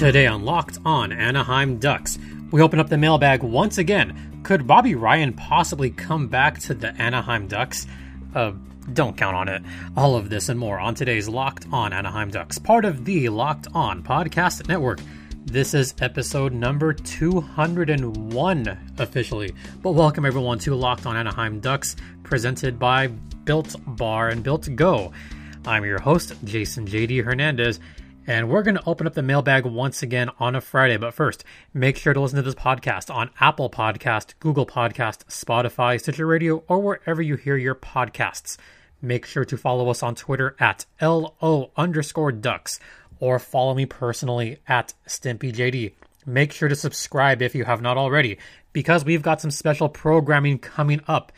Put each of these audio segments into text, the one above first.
Today on Locked On Anaheim Ducks, we open up the mailbag once again. Could Bobby Ryan possibly come back to the Anaheim Ducks? Uh, don't count on it. All of this and more on today's Locked On Anaheim Ducks, part of the Locked On Podcast Network. This is episode number 201 officially. But welcome everyone to Locked On Anaheim Ducks, presented by Built Bar and Built Go. I'm your host, Jason JD Hernandez, and we're going to open up the mailbag once again on a Friday. But first, make sure to listen to this podcast on Apple Podcast, Google Podcast, Spotify, Stitcher Radio, or wherever you hear your podcasts. Make sure to follow us on Twitter at LO underscore ducks or follow me personally at StimpyJD. Make sure to subscribe if you have not already, because we've got some special programming coming up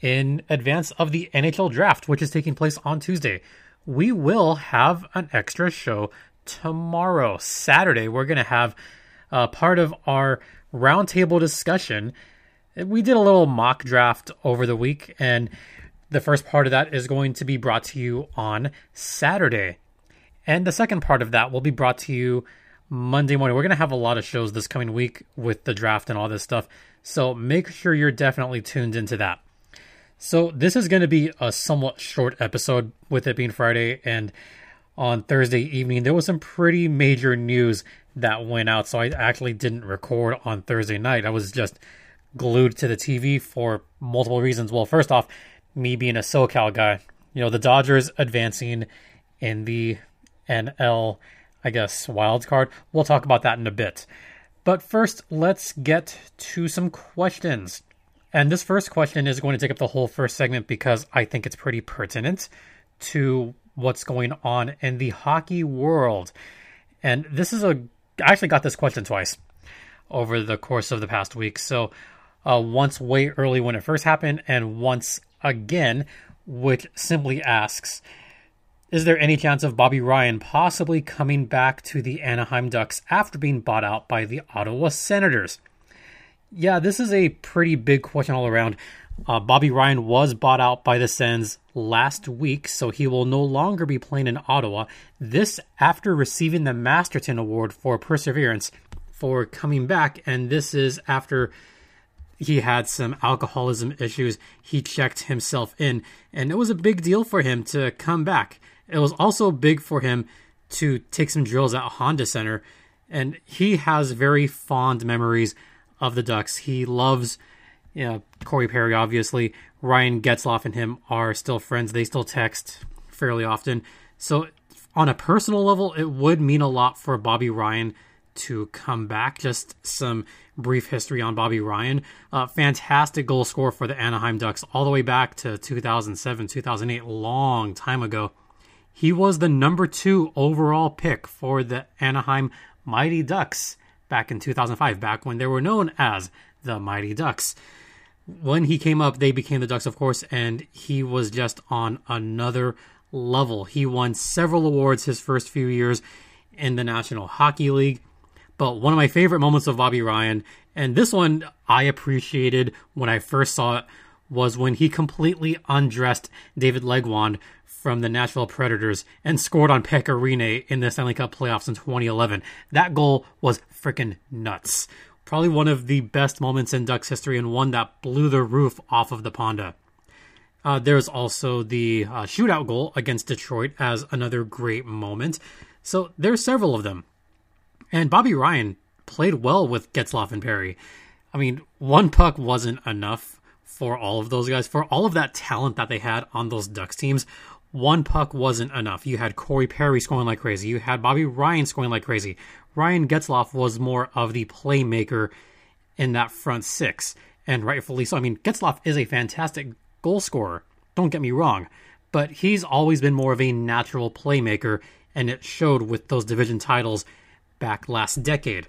in advance of the NHL draft, which is taking place on Tuesday. We will have an extra show tomorrow, Saturday. We're going to have uh, part of our roundtable discussion. We did a little mock draft over the week, and the first part of that is going to be brought to you on Saturday. And the second part of that will be brought to you Monday morning. We're going to have a lot of shows this coming week with the draft and all this stuff. So make sure you're definitely tuned into that. So this is going to be a somewhat short episode with it being Friday and on Thursday evening there was some pretty major news that went out so I actually didn't record on Thursday night. I was just glued to the TV for multiple reasons. Well, first off, me being a SoCal guy, you know, the Dodgers advancing in the NL, I guess, wild card. We'll talk about that in a bit. But first, let's get to some questions. And this first question is going to take up the whole first segment because I think it's pretty pertinent to what's going on in the hockey world. And this is a, I actually got this question twice over the course of the past week. So, uh, once way early when it first happened, and once again, which simply asks, is there any chance of Bobby Ryan possibly coming back to the Anaheim Ducks after being bought out by the Ottawa Senators? Yeah, this is a pretty big question all around. Uh, Bobby Ryan was bought out by the Sens last week, so he will no longer be playing in Ottawa. This after receiving the Masterton Award for Perseverance for coming back, and this is after he had some alcoholism issues. He checked himself in, and it was a big deal for him to come back. It was also big for him to take some drills at Honda Center, and he has very fond memories of the Ducks. He loves you know, Corey Perry, obviously. Ryan Getzlaf and him are still friends. They still text fairly often. So, on a personal level, it would mean a lot for Bobby Ryan to come back. Just some brief history on Bobby Ryan. Uh, fantastic goal scorer for the Anaheim Ducks all the way back to 2007, 2008, long time ago. He was the number two overall pick for the Anaheim Mighty Ducks back in 2005, back when they were known as the Mighty Ducks. When he came up, they became the Ducks, of course, and he was just on another level. He won several awards his first few years in the National Hockey League. But one of my favorite moments of Bobby Ryan, and this one I appreciated when I first saw it, was when he completely undressed David Legwand from the Nashville Predators and scored on Pekka Rinne in the Stanley Cup playoffs in 2011. That goal was freaking nuts. Probably one of the best moments in Ducks history and one that blew the roof off of the Ponda. Uh, there's also the uh, shootout goal against Detroit as another great moment. So there's several of them. And Bobby Ryan played well with Getzlaf and Perry. I mean, one puck wasn't enough for all of those guys. For all of that talent that they had on those Ducks teams, one puck wasn't enough. You had Corey Perry scoring like crazy. You had Bobby Ryan scoring like crazy. Ryan Getzlaf was more of the playmaker in that front six, and rightfully so. I mean, Getzlaf is a fantastic goal scorer. Don't get me wrong, but he's always been more of a natural playmaker, and it showed with those division titles back last decade.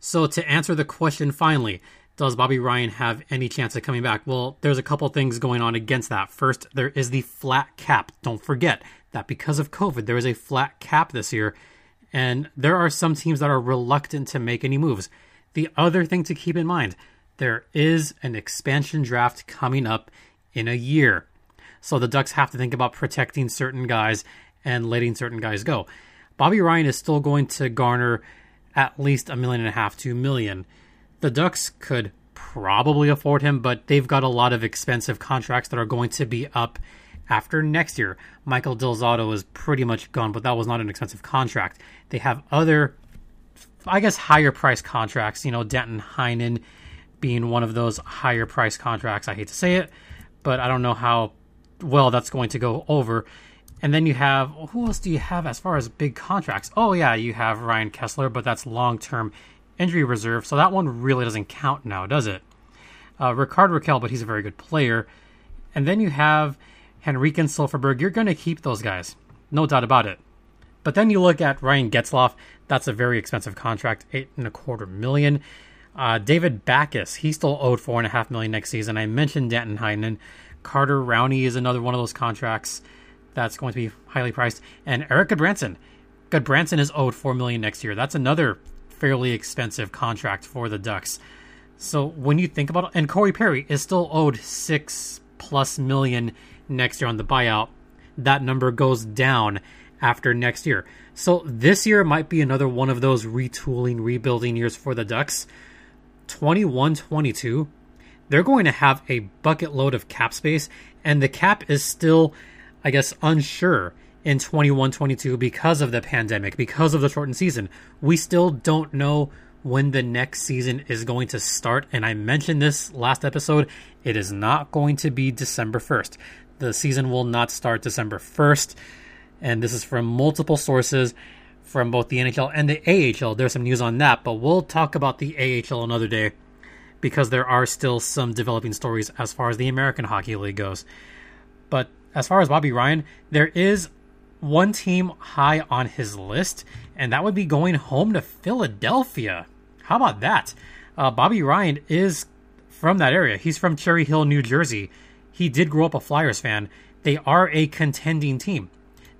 So to answer the question finally, does Bobby Ryan have any chance of coming back? Well, there's a couple things going on against that. First, there is the flat cap. Don't forget that because of COVID, there is a flat cap this year, and there are some teams that are reluctant to make any moves. The other thing to keep in mind there is an expansion draft coming up in a year. So the Ducks have to think about protecting certain guys and letting certain guys go. Bobby Ryan is still going to garner at least a million and a half, two million. The Ducks could probably afford him, but they've got a lot of expensive contracts that are going to be up after next year. Michael Del Zotto is pretty much gone, but that was not an expensive contract. They have other, I guess, higher price contracts. You know, Danton Heinen being one of those higher price contracts. I hate to say it, but I don't know how well that's going to go over. And then you have who else do you have as far as big contracts? Oh yeah, you have Ryan Kesler, but that's long term injury reserve, so that one really doesn't count now, does it? Uh, Rickard Rakell, but he's a very good player. And then you have Henrique and Silfverberg. You're going to keep those guys, no doubt about it. But then you look at Ryan Getzlaf. That's a very expensive contract, eight and a quarter million. Uh, David Backes, he's still owed four and a half million next season. I mentioned Danton Heinen. Carter Rowney is another one of those contracts that's going to be highly priced. And Erik Gudbranson. Gudbranson is owed four million next year. That's another fairly expensive contract for the Ducks. So when you think about it, and Corey Perry is still owed six plus million next year on the buyout. That number goes down after next year. So this year might be another one of those retooling, rebuilding years for the Ducks. 21 22, they're going to have a bucket load of cap space, and the cap is still, I guess, unsure in 21 22 because of the pandemic, because of the shortened season. We still don't know when the next season is going to start. And I mentioned this last episode. It is not going to be December 1st. The season will not start December 1st. And this is from multiple sources from both the NHL and the AHL. There's some news on that, but we'll talk about the AHL another day because there are still some developing stories as far as the American Hockey League goes. But as far as Bobby Ryan, there is one team high on his list, and that would be going home to Philadelphia. How about that? Uh, Bobby Ryan is from that area. He's from Cherry Hill, New Jersey. He did grow up a Flyers fan. They are a contending team.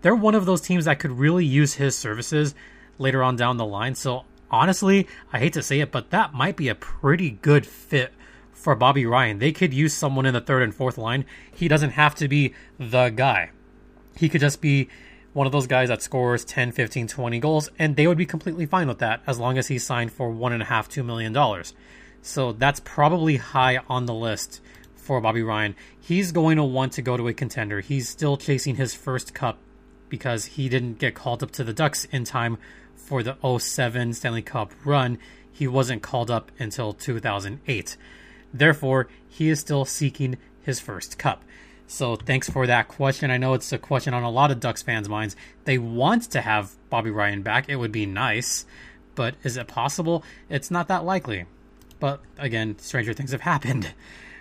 They're one of those teams that could really use his services later on down the line. So, honestly, I hate to say it, but that might be a pretty good fit for Bobby Ryan. They could use someone in the third and fourth line. He doesn't have to be the guy. He could just be one of those guys that scores 10, 15, 20 goals, and they would be completely fine with that as long as he signed for one and a half, two million dollars. So that's probably high on the list for Bobby Ryan. He's going to want to go to a contender. He's still chasing his first cup because he didn't get called up to the Ducks in time for the 07 Stanley Cup run. He wasn't called up until 2008. Therefore, he is still seeking his first cup. So thanks for that question. I know it's a question on a lot of Ducks fans' minds. They want to have Bobby Ryan back. It would be nice, but is it possible? It's not that likely. But again, stranger things have happened.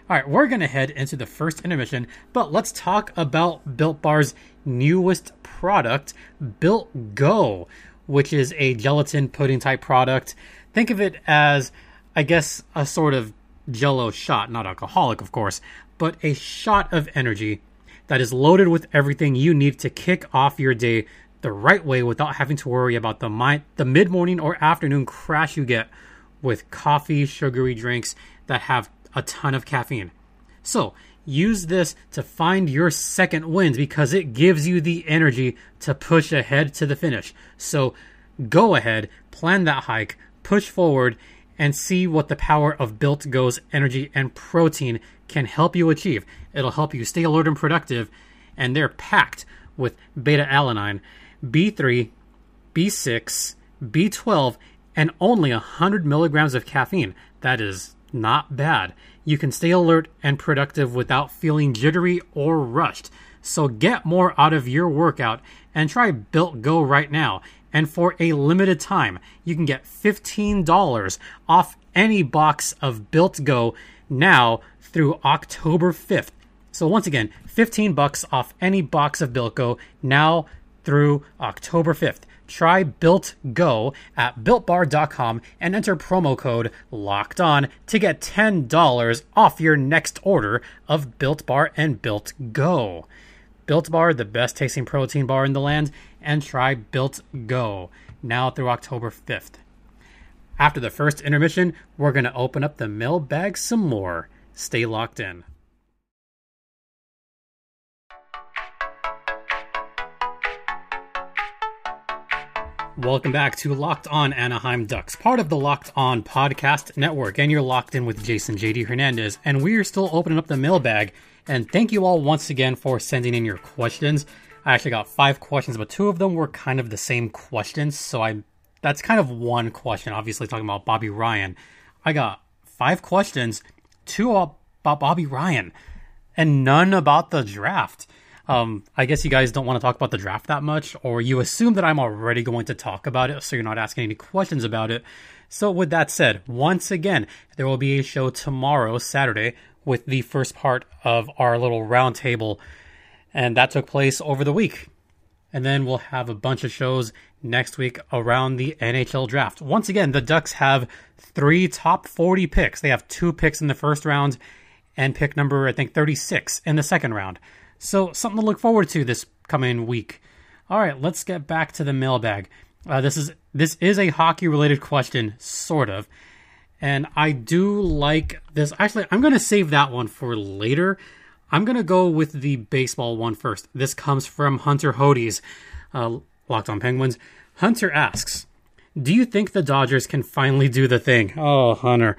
All right, we're going to head into the first intermission, but let's talk about Built Bar's newest product, Built Go, which is a gelatin pudding type product. Think of it as, I guess, a sort of jello shot, not alcoholic, of course, but a shot of energy that is loaded with everything you need to kick off your day the right way without having to worry about the mi- the mid morning or afternoon crash you get with coffee, sugary drinks that have a ton of caffeine. So, use this to find your second wind because it gives you the energy to push ahead to the finish. So, go ahead, plan that hike, push forward, and see what the power of Built Go's energy and protein can help you achieve. It'll help you stay alert and productive, and they're packed with beta alanine, B3, B6, B12, and only 100 milligrams of caffeine. That is not bad. You can stay alert and productive without feeling jittery or rushed. So get more out of your workout and try Built Go right now. And for a limited time, you can get $15 off any box of Built Go now through October 5th. So once again, 15 bucks off any box of Built Go now through October 5th. Try Built Go at builtbar.com and enter promo code locked on to get $10 off your next order of Built Bar and Built Go. Built Bar, the best tasting protein bar in the land, and try Built Go now through October 5th. After the first intermission, we're going to open up the mailbag some more. Stay locked in. Welcome back to Locked On Anaheim Ducks, part of the Locked On Podcast Network. And you're locked in with Jason JD Hernandez. And we are still opening up the mailbag. And thank you all once again for sending in your questions. I actually got five questions, but two of them were kind of the same questions. So I that's kind of one question, obviously talking about Bobby Ryan. I got five questions, two about Bobby Ryan, and none about the draft. Um, I guess you guys don't want to talk about the draft that much, or you assume that I'm already going to talk about it, so you're not asking any questions about it. So, with that said, once again, there will be a show tomorrow, Saturday, with the first part of our little roundtable, and that took place over the week. And then we'll have a bunch of shows next week around the NHL draft. Once again, the Ducks have three top 40 picks. They have two picks in the first round and pick number, I think, 36 in the second round. So something to look forward to this coming week. All right, let's get back to the mailbag. Uh, this is this is a hockey related question, sort of, and I do like this. Actually, I'm going to save that one for later. I'm going to go with the baseball one first. This comes from Hunter Hodes, uh, Locked on Penguins. Hunter asks, "Do you think the Dodgers can finally do the thing?" Oh, Hunter,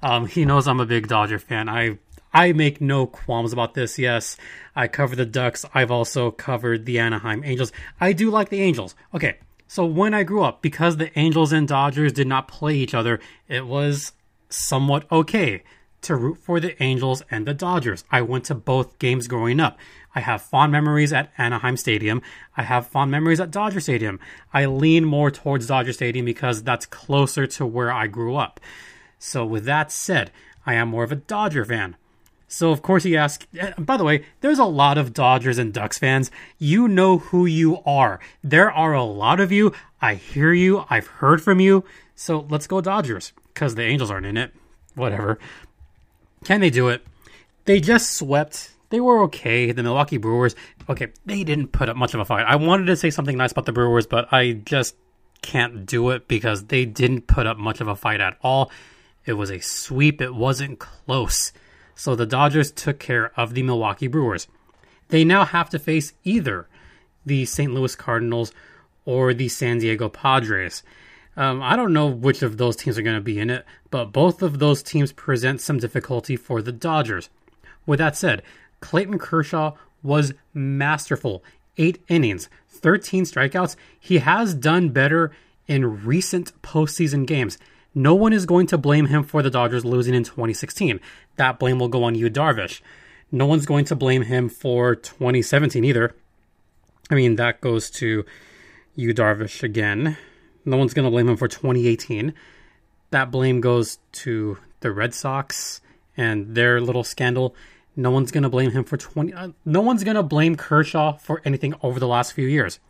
um, he knows I'm a big Dodger fan. I I make no qualms about this. Yes, I cover the Ducks. I've also covered the Anaheim Angels. I do like the Angels. Okay, so when I grew up, because the Angels and Dodgers did not play each other, it was somewhat okay to root for the Angels and the Dodgers. I went to both games growing up. I have fond memories at Anaheim Stadium. I have fond memories at Dodger Stadium. I lean more towards Dodger Stadium because that's closer to where I grew up. So, with that said, I am more of a Dodger fan. So of course he asks. By the way, there's a lot of Dodgers and Ducks fans. You know who you are. There are a lot of you. I hear you. I've heard from you. So let's go Dodgers because the Angels aren't in it. Whatever. Can they do it? They just swept. They were okay. The Milwaukee Brewers. Okay, they didn't put up much of a fight. I wanted to say something nice about the Brewers, but I just can't do it because they didn't put up much of a fight at all. It was a sweep. It wasn't close so the Dodgers took care of the Milwaukee Brewers. They now have to face either the St. Louis Cardinals or the San Diego Padres. Um, I don't know which of those teams are going to be in it, but both of those teams present some difficulty for the Dodgers. With that said, Clayton Kershaw was masterful. Eight innings, 13 strikeouts. He has done better in recent postseason games. No one is going to blame him for the Dodgers losing in 2016. That blame will go on Yu Darvish. No one's going to blame him for 2017 either. I mean, that goes to Yu Darvish again. No one's going to blame him for 2018. That blame goes to the Red Sox and their little scandal. No one's going to blame him for 20. Uh, no one's going to blame Kershaw for anything over the last few years.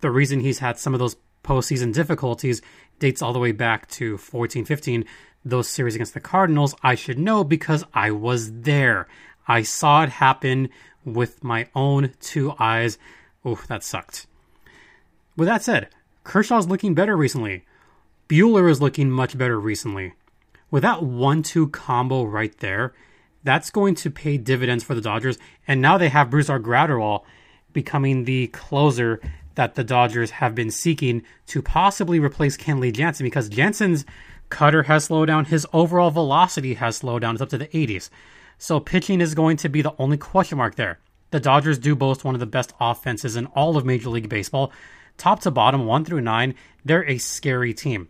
The reason he's had some of those postseason difficulties dates all the way back to 14 15. Those series against the Cardinals, I should know because I was there. I saw it happen with my own two eyes. Oh, that sucked. With that said, Kershaw's looking better recently. Buehler is looking much better recently. With that 1 2 combo right there, that's going to pay dividends for the Dodgers. And now they have Brusdar Graterol becoming the closer that the Dodgers have been seeking to possibly replace Kenley Jansen because Jansen's cutter has slowed down. His overall velocity has slowed down. It's up to the 80s. So pitching is going to be the only question mark there. The Dodgers do boast one of the best offenses in all of Major League Baseball. Top to bottom, one through nine, they're a scary team.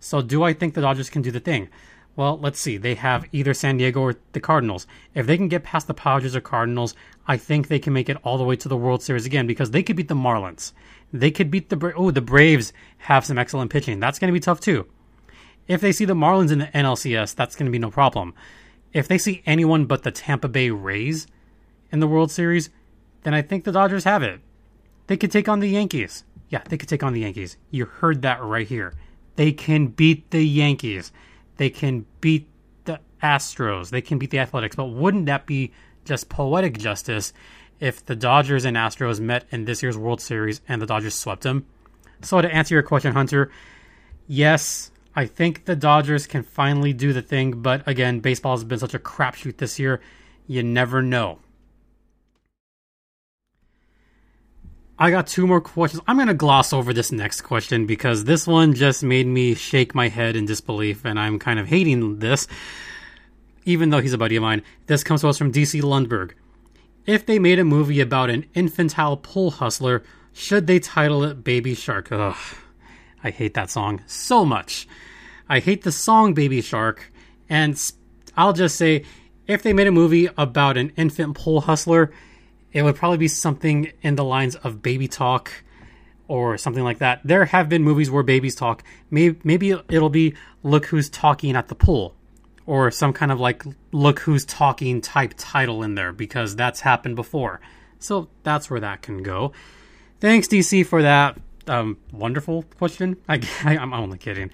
So do I think the Dodgers can do the thing? Well, let's see. They have either San Diego or the Cardinals. If they can get past the Padres or Cardinals, I think they can make it all the way to the World Series again because they could beat the Marlins. They could beat the Bra- oh the Braves have some excellent pitching. That's going to be tough too. If they see the Marlins in the NLCS, that's going to be no problem. If they see anyone but the Tampa Bay Rays in the World Series, then I think the Dodgers have it. They could take on the Yankees. Yeah, they could take on the Yankees. You heard that right here. They can beat the Yankees. They can beat the Astros. They can beat the Athletics. But wouldn't that be just poetic justice if the Dodgers and Astros met in this year's World Series and the Dodgers swept them? So, to answer your question, Hunter, yes, I think the Dodgers can finally do the thing. But again, baseball has been such a crapshoot this year. You never know. I got two more questions. I'm going to gloss over this next question because this one just made me shake my head in disbelief, and I'm kind of hating this, even though he's a buddy of mine. This comes to us from DC Lundberg. If they made a movie about an infantile pull hustler, should they title it Baby Shark? Ugh, I hate that song so much. I hate the song Baby Shark, and I'll just say if they made a movie about an infant pull hustler, it would probably be something in the lines of Baby Talk or something like that. There have been movies where babies talk. Maybe, maybe it'll be Look Who's Talking at the Pool or some kind of like Look Who's Talking type title in there because that's happened before. So that's where that can go. Thanks, DC, for that um, wonderful question. I, I, I'm only kidding.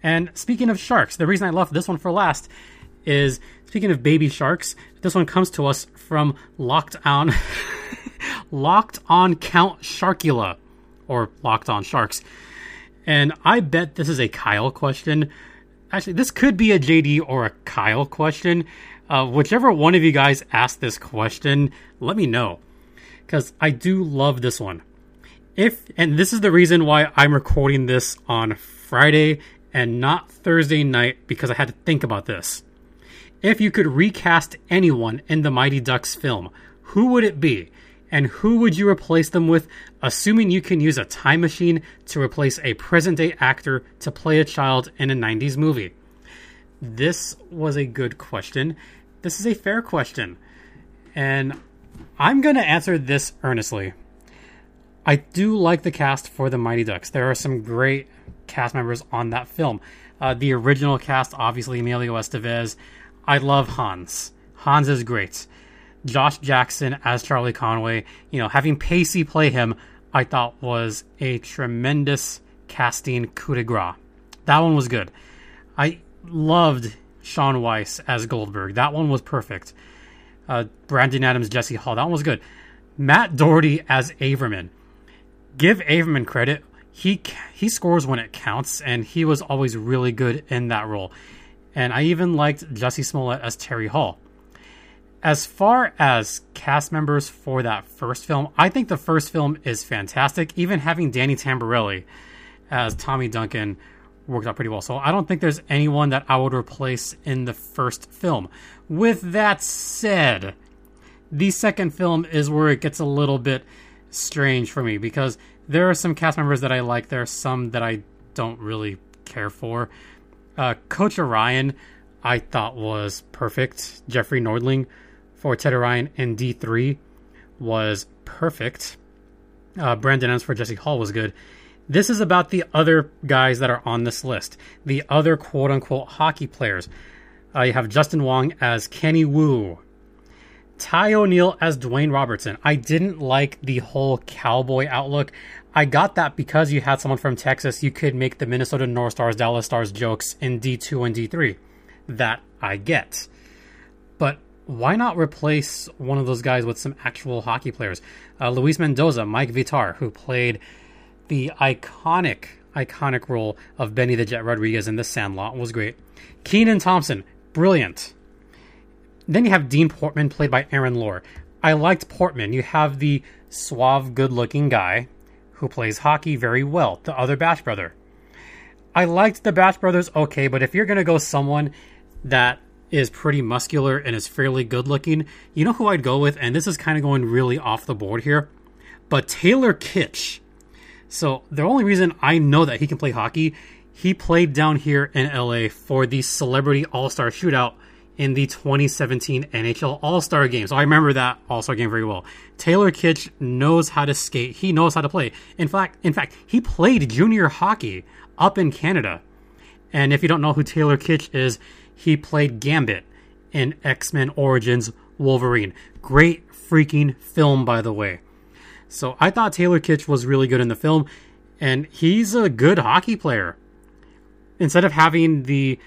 And speaking of sharks, the reason I left this one for last is speaking of baby sharks, this one comes to us from Locked On Locked On Count Sharkula or Locked On Sharks. And I bet this is a Kyle question. Actually, this could be a JD or a Kyle question. Uh, whichever one of you guys asked this question, let me know. Because I do love this one. If and this is the reason why I'm recording this on Friday and not Thursday night because I had to think about this. If you could recast anyone in the Mighty Ducks film, who would it be? And who would you replace them with, assuming you can use a time machine to replace a present day actor to play a child in a 90s movie? This was a good question. This is a fair question. And I'm going to answer this earnestly. I do like the cast for the Mighty Ducks. There are some great cast members on that film. Uh, the original cast, obviously, Emilio Estevez, I love Hans. Hans is great. Josh Jackson as Charlie Conway, you know, having Pacey play him, I thought was a tremendous casting coup de grace. That one was good. I loved Shaun Weiss as Goldberg. That one was perfect. Uh, Brandon Adams, Jesse Hall. That one was good. Matt Doherty as Averman. Give Averman credit. He he scores when it counts, and he was always really good in that role and I even liked Jussie Smollett as Terry Hall. As far as cast members for that first film, I think the first film is fantastic. Even having Danny Tamborelli as Tommy Duncan worked out pretty well. So I don't think there's anyone that I would replace in the first film. With that said, the second film is where it gets a little bit strange for me because there are some cast members that I like, there are some that I don't really care for. Uh, Coach Orion, I thought was perfect. Jeffrey Nordling for Ted Orion in D3 was perfect. Uh, Brandon Adams for Jesse Hall was good. This is about the other guys that are on this list, the other quote unquote hockey players. Uh, you have Justin Wong as Kenny Wu, Ty O'Neal as Dwayne Robertson. I didn't like the whole cowboy outlook. I got that because you had someone from Texas, you could make the Minnesota North Stars, Dallas Stars jokes in D2 and D3. That I get. But why not replace one of those guys with some actual hockey players? Uh, Luis Mendoza, Mike Vitar, who played the iconic, iconic role of Benny the Jet Rodriguez in The Sandlot, was great. Kenan Thompson, brilliant. Then you have Dean Portman, played by Aaron Lohr. I liked Portman. You have the suave, good looking guy who plays hockey very well, the other Bash brother. I liked the Bash brothers okay, but if you're going to go someone that is pretty muscular and is fairly good looking, you know who I'd go with? And this is kind of going really off the board here, but Taylor Kitsch. So the only reason I know that he can play hockey, he played down here in LA for the Celebrity All Star Shootout in the 2017 NHL All Star game. So I remember that All Star game very well. Taylor Kitsch knows how to skate. He knows how to play. In fact, in fact, he played junior hockey up in Canada. And if you don't know who Taylor Kitsch is, he played Gambit in X Men Origins Wolverine. Great freaking film, by the way. So I thought Taylor Kitsch was really good in the film, and he's a good hockey player. Instead of having the,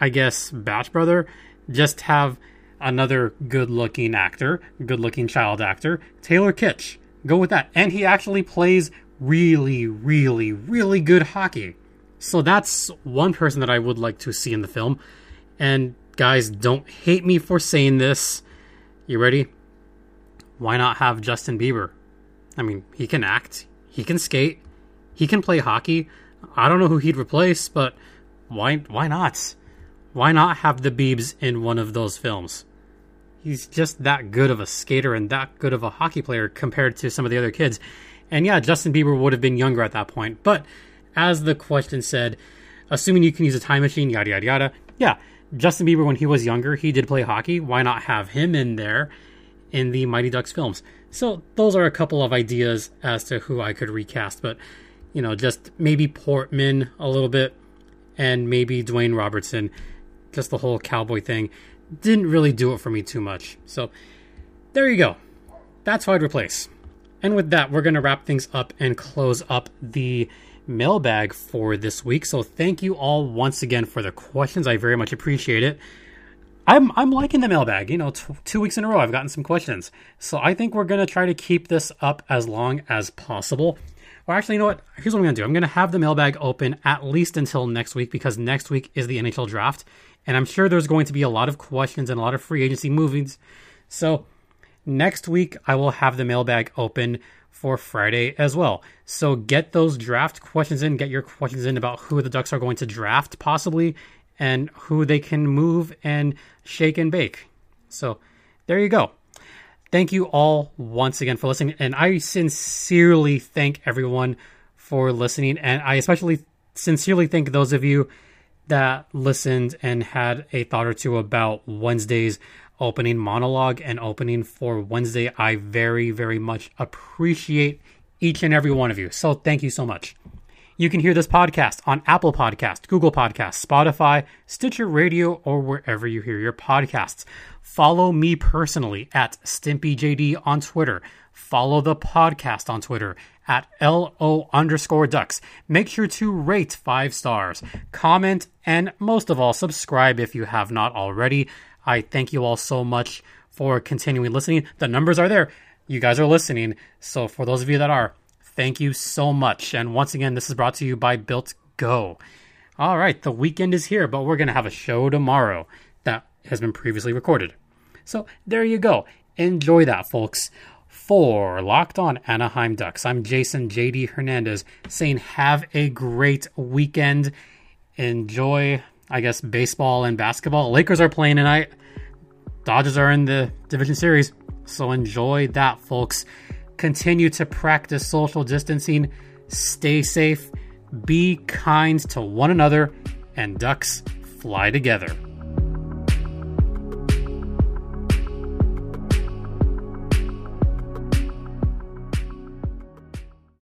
I guess, Bash brother, just have another good looking actor, good looking child actor, Taylor Kitsch. Go with that. And he actually plays really, really, really good hockey. So that's one person that I would like to see in the film. And guys, don't hate me for saying this. You ready? Why not have Justin Bieber? I mean, he can act, he can skate, he can play hockey. I don't know who he'd replace, but why why not? Why not have the Beebs in one of those films? He's just that good of a skater and that good of a hockey player compared to some of the other kids. And yeah, Justin Bieber would have been younger at that point. But as the question said, assuming you can use a time machine, yada yada yada. Yeah, Justin Bieber when he was younger, he did play hockey. Why not have him in there in the Mighty Ducks films? So those are a couple of ideas as to who I could recast, but you know, just maybe Portman a little bit and maybe Dwayne Robertson. Just the whole cowboy thing didn't really do it for me too much. So there you go. That's who I'd replace. And with that, we're going to wrap things up and close up the mailbag for this week. So thank you all once again for the questions. I very much appreciate it. I'm I'm liking the mailbag. You know, t- two weeks in a row, I've gotten some questions. So I think we're gonna try to keep this up as long as possible. Or actually, you know what? Here's what I'm gonna do. I'm gonna have the mailbag open at least until next week because next week is the NHL draft, and I'm sure there's going to be a lot of questions and a lot of free agency movings. So next week I will have the mailbag open for Friday as well. So get those draft questions in, get your questions in about who the Ducks are going to draft possibly and who they can move and shake and bake. So there you go. Thank you all once again for listening. And I sincerely thank everyone for listening. And I especially sincerely thank those of you that listened and had a thought or two about Wednesday's opening monologue and opening for Wednesday. I very, very much appreciate each and every one of you. So thank you so much. You can hear this podcast on Apple Podcast, Google Podcast, Spotify, Stitcher Radio, or wherever you hear your podcasts. Follow me personally at StimpyJD on Twitter. Follow the podcast on Twitter at LO underscore ducks. Make sure to rate five stars, comment, and most of all, subscribe if you have not already. I thank you all so much for continuing listening. The numbers are there. You guys are listening. So, for those of you that are, thank you so much. And once again, this is brought to you by Built Go. All right, the weekend is here, but we're going to have a show tomorrow that has been previously recorded. So, there you go. Enjoy that, folks. For Locked On Anaheim Ducks, I'm Jason JD Hernandez saying have a great weekend. Enjoy I guess baseball and basketball. Lakers are playing tonight. Dodgers are in the division series. So enjoy that, folks. Continue to practice social distancing. Stay safe. Be kind to one another. And ducks fly together.